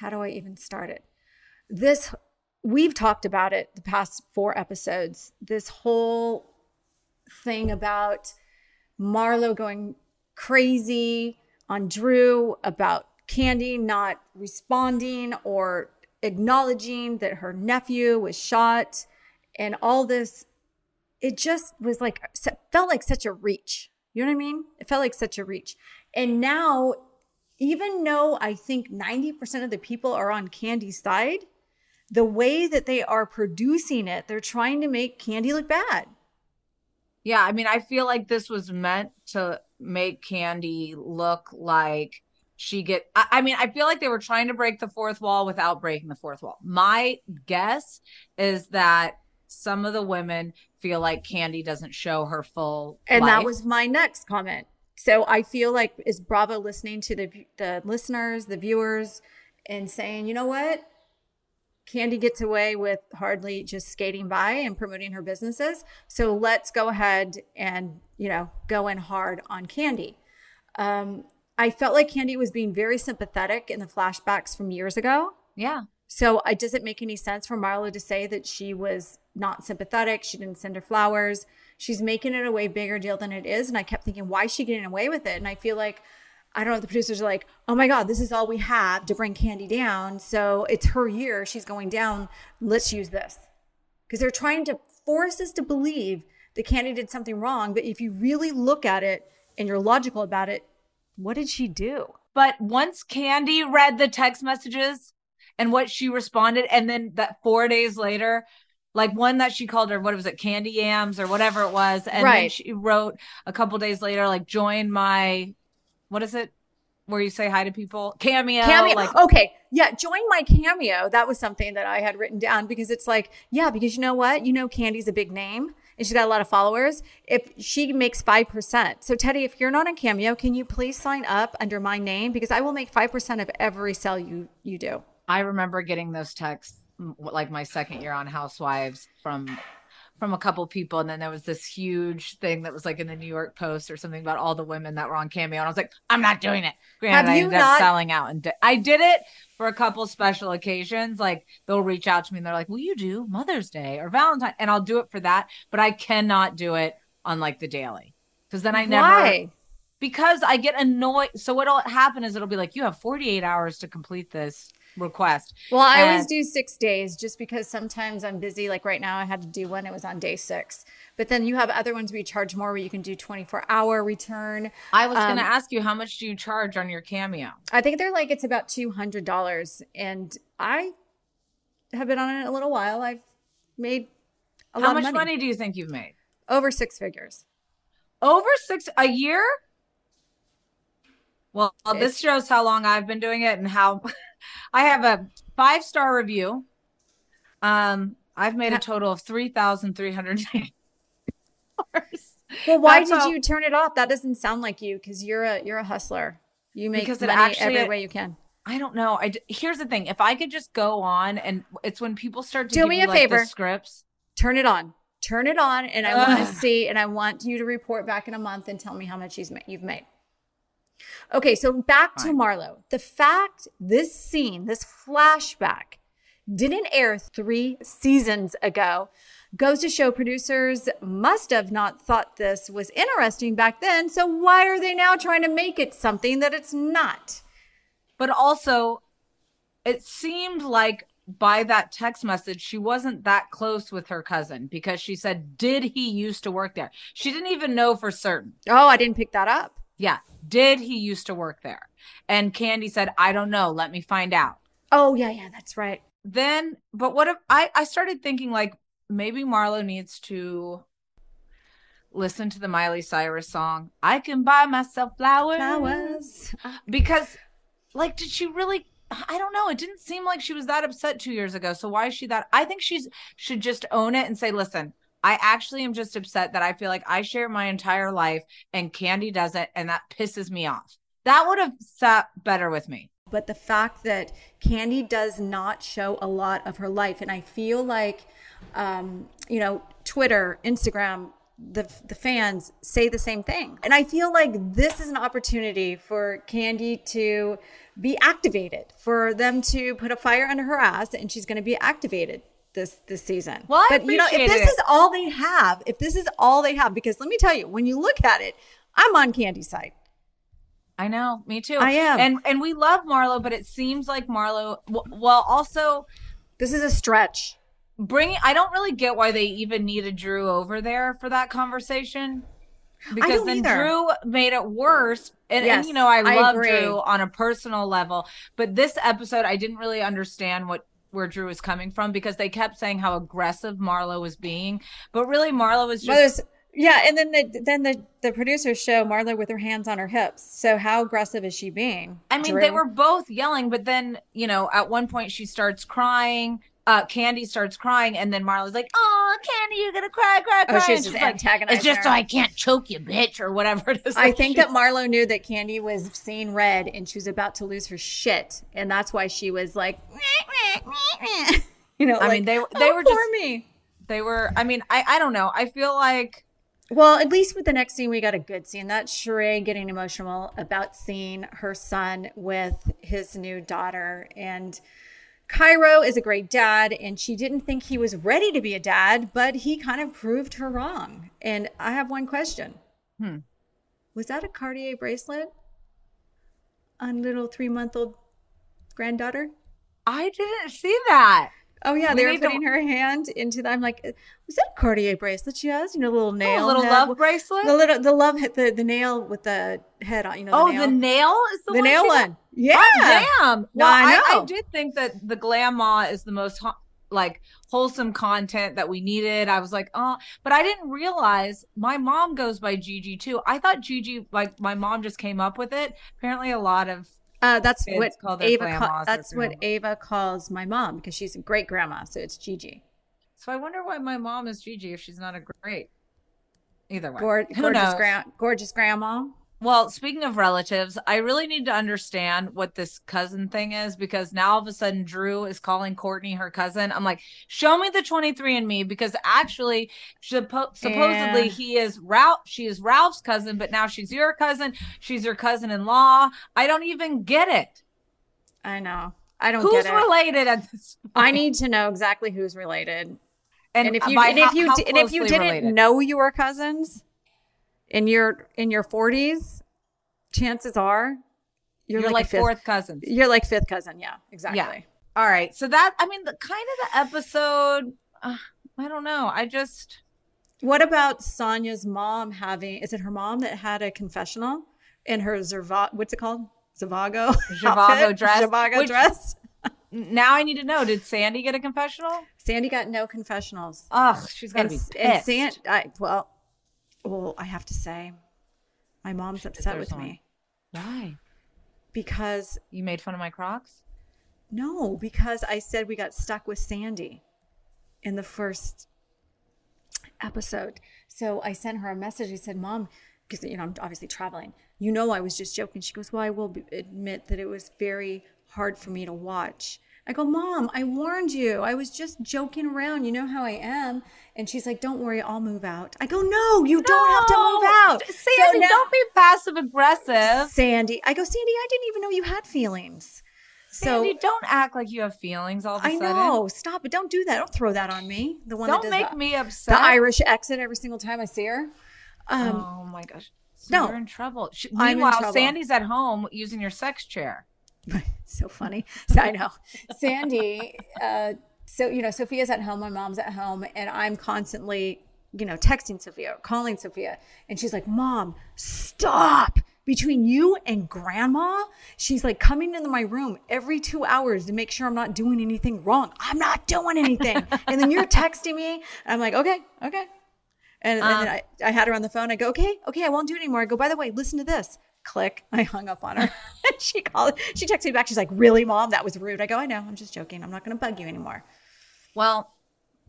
How do I even start it? This, we've talked about it the past four episodes. This whole thing about Marlo going crazy on Drew about Kandi not responding or acknowledging that her nephew was shot and all this. It just was like, felt like such a reach. You know what I mean? It felt like such a reach. And now, even though I think 90% of the people are on Kandi's side, the way that they are producing it, they're trying to make Kandi look bad. Yeah, I mean, I feel like this was meant to make Kandi look like she get I, I mean, I feel like they were trying to break the fourth wall without breaking the fourth wall. My guess is that some of the women feel like Kandi doesn't show her full And that was my next comment. So I feel like is Bravo listening to the the listeners, the viewers, and saying, you know what? Kandi gets away with hardly just skating by and promoting her businesses. So let's go ahead and you know go in hard on Kandi. Um, I felt like Kandi was being very sympathetic in the flashbacks from years ago. Yeah. So it doesn't make any sense for Marlo to say that she was not sympathetic. She didn't send her flowers. She's making it a way bigger deal than it is. And I kept thinking, why is she getting away with it? And I feel like, I don't know, if the producers are like, oh my God, this is all we have to bring Kandi down. So it's her year. She's going down. Let's use this. Because they're trying to force us to believe that Kandi did something wrong. But if you really look at it and you're logical about it, what did she do? But once Kandi read the text messages and what she responded, and then that four days later, like one that she called her, what was it, Candy Yams or whatever it was. And then she wrote a couple days later, like, join my, what is it? Where you say hi to people? Cameo. cameo. Like, okay, yeah, join my cameo. That was something that I had written down because it's like, yeah, because you know what? You know, Kandi's a big name and she's got a lot of followers. If she makes five percent, so Teddy, if you're not on Cameo, can you please sign up under my name because I will make five percent of every sell you you do. I remember getting those texts like my second year on Housewives from from a couple people and then there was this huge thing that was like in the New York Post or something about all the women that were on Cameo and I was like I'm not doing it. Granted, Have I you ended not- up selling out and di- I did it for a couple special occasions like they'll reach out to me and they're like will you do Mother's Day or Valentine and I'll do it for that but I cannot do it on like the daily because then I never Why? because I get annoyed. So what'll happen is it'll be like you have 48 hours to complete this request. Well, I always do six days just because sometimes I'm busy. Like right now, I had to do one. It was on day six. But then you have other ones where you charge more, where you can do 24 hour return. I was going Um, to ask you how much do you charge on your cameo? I think they're like it's about two hundred dollars, and I have been on it a little while. I've made a How lot much of money. money. do you think you've made? over six figures. Over six a year? Well, this shows how long I've been doing it and how I have a five star review. Um, I've made a total of three thousand three hundred dollars. Well, why That's did how- you turn it off? That doesn't sound like you because you're a you're a hustler. You make Because it money actually- every way you can. I don't know. I here's the thing: if I could just go on, and it's when people start to Do give me a like, the favor. scripts. Turn it on. Turn it on, and I want to see, and I want you to report back in a month and tell me how much you've made. Okay, so back to Fine. Marlo. The fact this scene, this flashback, didn't air three seasons ago goes to show producers must have not thought this was interesting back then. So why are they now trying to make it something that it's not? But also, it seemed like by that text message, she wasn't that close with her cousin because she said, Did he used to work there? She didn't even know for certain. Oh, I didn't pick that up. Yeah. Did he used to work there? And Kandi said, I don't know. Let me find out. Oh, yeah, yeah, that's right. Then, but what if I, I started thinking like maybe Marlo needs to listen to the Miley Cyrus song, I can buy myself flowers. Flowers. Because, like, did she really? I don't know. It didn't seem like she was that upset two years ago. So why is she that? I think she's should just own it and say, listen, I actually am just upset that I feel like I share my entire life and Kandi doesn't, and that pisses me off. That would have sat better with me. But the fact that Kandi does not show a lot of her life, and I feel like, um, you know, Twitter, Instagram, the the fans say the same thing, and I feel like this is an opportunity for Kandi to be activated, for them to put a fire under her ass, and she's going to be activated this this season. Well, I but you know, if this it. is all they have, if this is all they have, because let me tell you, when you look at it, I'm on Kandi's side. I know, me too. I am. and and we love Marlo, but it seems like Marlo. Well, also This is a stretch. bringing. I don't really get why they even needed Drew over there for that conversation. Because then either. Drew made it worse. And, and, you know, I I love agree. Drew on a personal level. But this episode, I didn't really understand what where Drew was coming from because they kept saying how aggressive Marlo was being. But really, Marlo was just there's- yeah, and then the then the the producers show Marlo with her hands on her hips. So how aggressive is she being? I mean, Drew? they were both yelling, but then, you know, at one point she starts crying. Uh, Kandi starts crying, and then Marlo's like, "Oh, Kandi, you're gonna cry, cry, cry." Oh, she's just like, antagonizing It's just her. so I can't choke you, bitch, or whatever it is. I Like, think that Marlo knew that Kandi was seeing red and she was about to lose her shit, and that's why she was like, you know, I like, mean, they they "Oh, were just me. they were. I mean, I I don't know. I feel like Well, at least with the next scene, we got a good scene. That's Sheree getting emotional about seeing her son with his new daughter. And Kairo is a great dad, and she didn't think he was ready to be a dad, but he kind of proved her wrong. And I have one question Hmm. Was that a Cartier bracelet on little three month old granddaughter? I didn't see that. Oh yeah, We they were putting her hand into that. I'm like, uh, was that a Cartier bracelet she has? You know, little oh, nail, Oh, a little head? love bracelet. The little, the love, the the nail with the head on. You know, the oh, nail. the nail is the, The one nail one. Oh, yeah. Oh, damn. Well, I I, I, did think that the Grandma is the most like wholesome content that we needed. I was like, oh, but I didn't realize my mom goes by Gigi too. I thought Gigi, like my mom just came up with it. Apparently, a lot of Uh, that's what Ava. that's what. Ava calls my mom because she's a great grandma. So it's Gigi. So I wonder why my mom is Gigi if she's not a great. Either way, Gor- gorgeous, gra- gorgeous grandma. Well, speaking of relatives, I really need to understand what this cousin thing is because now all of a sudden Drew is calling Courtney her cousin. I'm like, show me the 23 and me because actually, suppo- supposedly Yeah. he is Ralph. She is Ralph's cousin, but now she's your cousin. She's your cousin-in-law. I don't even get it. I know. I don't Who's get it. related at this? I need to know exactly who's related. and, And if uh, you by and if you and if you didn't related? know you were cousins in your in your 40s, chances are you're, you're, like, like, fifth, fourth cousin. You're like fifth cousin. Yeah, exactly. Yeah. All right. So that I mean, the kind of the episode. Uh, I don't know. I just. What about Sanya's mom having? Is it her mom that had a confessional in her Zerva? What's it called? Zavago. Outfit? dress, which- dress. Now I need to know: Did Sandy get a confessional? Sandy got no confessionals. Ugh, she's gonna and, be pissed. and San, I, well, well, I have to say, my mom's upset with me Why? because You made fun of my Crocs. no, because I said we got stuck with Sandy in the first episode. So I sent her a message. I said, "Mom, because you know I'm obviously traveling. You know I was just joking." She goes, "Well, I will admit that it was very hard for me to watch." I go, "Mom, I warned you. I was just joking around. You know how I am." And she's like, "Don't worry, I'll move out." I go, "No, you don't have to move out." Sandy, So now- don't be passive aggressive. Sandy. I go, "Sandy, I didn't even know you had feelings." Sandy, so don't act like you have feelings all of a I sudden. know. Stop it. Don't do that. Don't throw that on me. The one Don't make the, me upset. the Irish exit every single time I see her. Um, oh my gosh. So no. you're in trouble. She, I'm in meanwhile, trouble. Sandy's at home using your sex chair. so funny. So I know. Sandy, uh, so, you know, Sophia's at home, my mom's at home, and I'm constantly, you know, texting Sophia, calling Sophia. And she's like, Mom, stop. Between you and grandma, she's like coming into my room every two hours to make sure I'm not doing anything wrong. I'm not doing anything. and then you're texting me. I'm like, okay, okay. And, Um, and then I, I had her on the phone. I go, okay, okay, I won't do it anymore. I go, by the way, listen to this. Click. I hung up on her. she called. She texted me back. She's like, really, mom? That was rude. I go, I know. I'm just joking. I'm not going to bug you anymore. Well,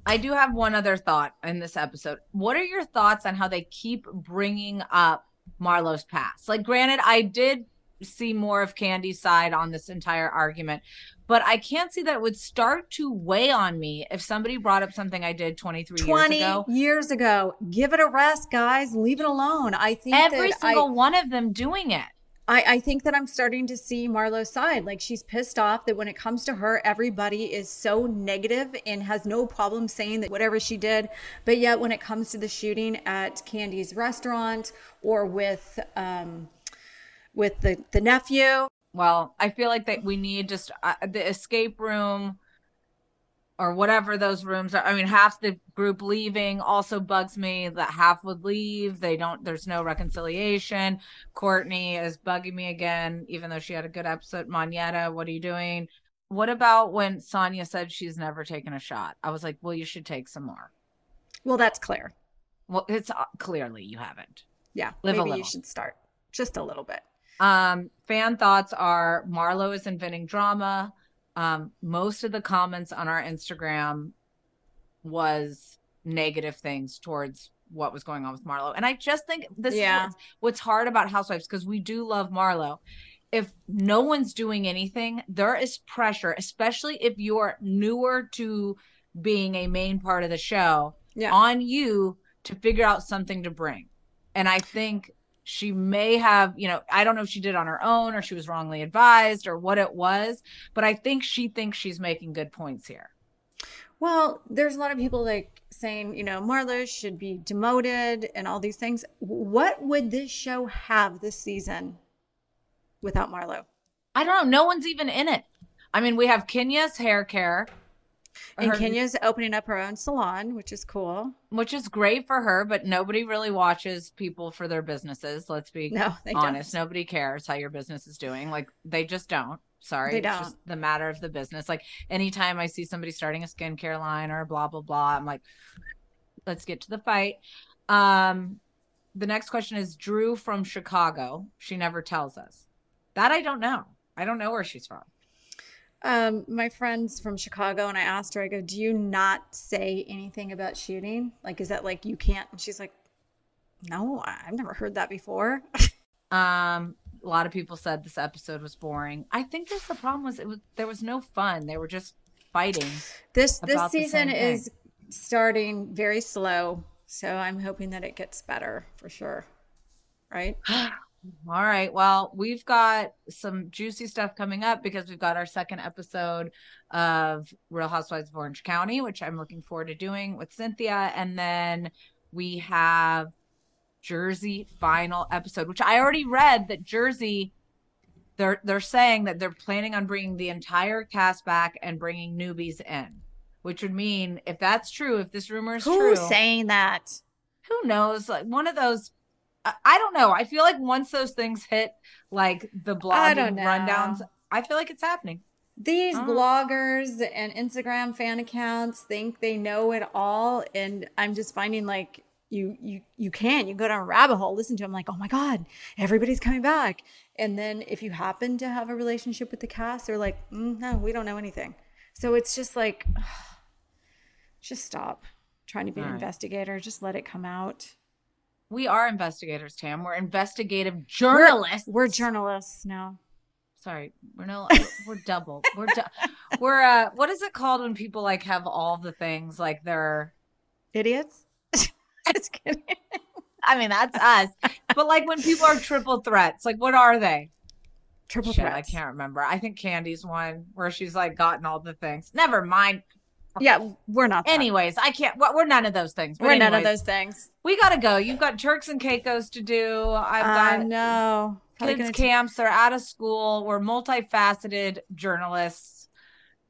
I do have one other thought in this episode. What are your thoughts on how they keep bringing up Marlo's past? Like, granted, I did see more of Kandi's side on this entire argument, but I can't see that it would start to weigh on me if somebody brought up something I did 23 20 years ago. years ago. Give it a rest, guys. Leave it alone. I think Every single I, one of them doing it. I, I think that I'm starting to see Marlo's side. Like she's pissed off that when it comes to her, everybody is so negative and has no problem saying that whatever she did. But yet, when it comes to the shooting at Kandi's restaurant or with um, with the the nephew, Well, I feel like that we need just uh, the escape room or whatever those rooms are. I mean, half the group leaving also bugs me that half would leave. They don't, there's no reconciliation. Courtney is bugging me again, even though she had a good episode. Monyetta, what are you doing? What about when Sanya said she's never taken a shot? I was like, well, you should take some more. well, that's clear. Well, it's uh, clearly you haven't. Yeah, Live maybe you should start just a little bit. Um, fan thoughts are Marlo is inventing drama. Um, most of the comments on our Instagram was negative things towards what was going on with Marlo. And I just think this Yeah. is what's, what's hard about Housewives because we do love Marlo. If no one's doing anything, there is pressure, especially if you're newer to being a main part of the show, Yeah. on you to figure out something to bring. And I think she may have, you know, I don't know if she did on her own or she was wrongly advised or what it was, but I think she thinks she's making good points here. Well, there's a lot of people like saying, you know, Marlo should be demoted and all these things. What would this show have this season without Marlo? I don't know. No one's even in it. I mean, we have Kenya's hair care, And Her- Kenya's opening up her own salon, which is cool. which is great for her, but nobody really watches people for their businesses. Let's be No, honest. don't. Nobody cares how your business is doing. Like they just don't. Sorry. They it's don't. just the matter of the business. Like anytime I see somebody starting a skincare line or blah blah blah, I'm like, let's get to the fight. Um the next question is Drew from Chicago. She never tells us. That I don't know. I don't know where she's from. Um, my friend's from Chicago, and I asked her, I go, Do you not say anything about shooting? Like, is that like you can't? And she's like, No, I've never heard that before. Um, a lot of people said this episode was boring. I think that's the problem was it was there was no fun. They were just fighting. This this season is starting very slow, so I'm hoping that it gets better for sure. Right? All right. Well, we've got some juicy stuff coming up because we've got our second episode of Real Housewives of Orange County, which I'm looking forward to doing with Cynthia. And then we have Jersey final episode, which I already read that Jersey they're they're saying that they're planning on bringing the entire cast back and bringing newbies in, which would mean if that's true, if this rumor is true, Who's saying that? who knows like one of those I, don't know i feel like once those things hit like the blogging rundowns i feel like it's happening These Oh. bloggers and Instagram fan accounts think they know it all, and I'm just finding like you you you can you go down a rabbit hole, listen to them like, oh my god, everybody's coming back, and then if you happen to have a relationship with the cast, they're like, mm, no, we don't know anything. So it's just like, just stop trying to be an All right. investigator. Just let it come out. We are investigators tam we're investigative We're- journalists We're, journalists now. sorry we're no we're double we're du- we're uh what is it called when people like have all the things like they're Idiots. just kidding. i mean that's us but like when people are triple threats like what are they Triple Shit, threats. i can't remember i think Kandi's one where she's like gotten all the things never mind Yeah, we're not. that. Anyways, I can't. We're none of those things. But we're none of those things. We gotta go. You've got Turks and Caicos to do. I've I got know. Probably kids gonna t- camps. They're out of school. We're multifaceted journalists,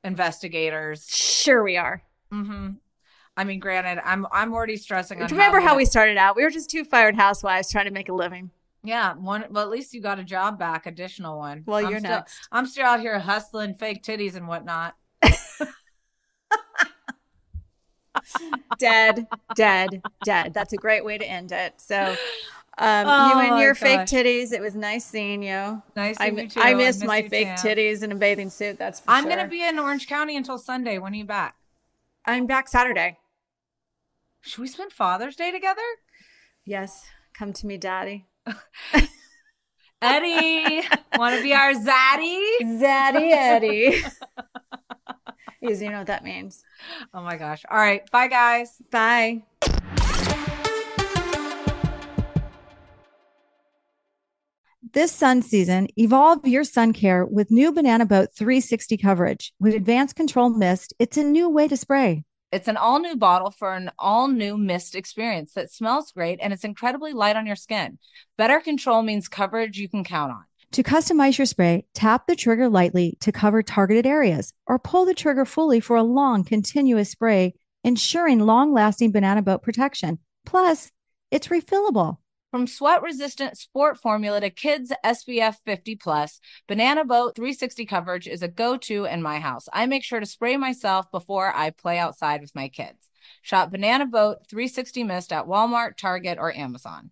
investigators. Sure, we are. Mm-hmm. I mean, granted, I'm I'm already stressing on. Remember how I'm we started out? We were just two fired housewives trying to make a living. Yeah, one. Well, at least you got a job back, additional one. Well, I'm you're still, next. I'm still out here hustling fake titties and whatnot. dead, dead, dead. That's a great way to end it. So, um, Oh you and your fake titties. It was nice seeing you. Nice I, to meet I you. miss I my you, fake Tam. titties in a bathing suit. That's for I'm sure. gonna be in Orange County until Sunday. When are you back? I'm back Saturday. Should we spend Father's Day together? Yes, come to me, daddy. Eddie, want to be our zaddy? Zaddy Eddie. Yes, you know what that means. Oh my gosh. All right. Bye, guys. Bye. This sun season, evolve your sun care with new Banana Boat 360 coverage. With advanced control mist, it's a new way to spray. It's an all new bottle for an all new mist experience that smells great and it's incredibly light on your skin. Better control means coverage you can count on. To customize your spray, tap the trigger lightly to cover targeted areas or pull the trigger fully for a long, continuous spray, ensuring long lasting banana boat protection. Plus, it's refillable. From sweat resistant sport formula to kids SPF 50 plus, Banana Boat 360 coverage is a go to in my house. I make sure to spray myself before I play outside with my kids. Shop Banana Boat 360 Mist at Walmart, Target, or Amazon.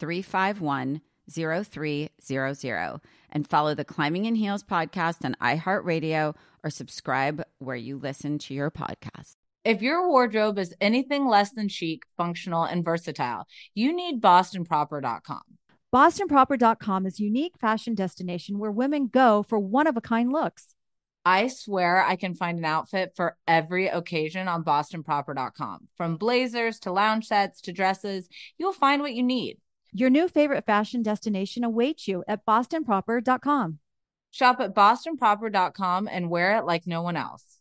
351 0300 and follow the Climbing in Heels podcast on iHeartRadio or subscribe where you listen to your podcast. If your wardrobe is anything less than chic, functional, and versatile, you need BostonProper.com. BostonProper.com is a unique fashion destination where women go for one of a kind looks. I swear I can find an outfit for every occasion on BostonProper.com. From blazers to lounge sets to dresses, you'll find what you need. Your new favorite fashion destination awaits you at bostonproper.com. Shop at BostonProper.com and wear it like no one else.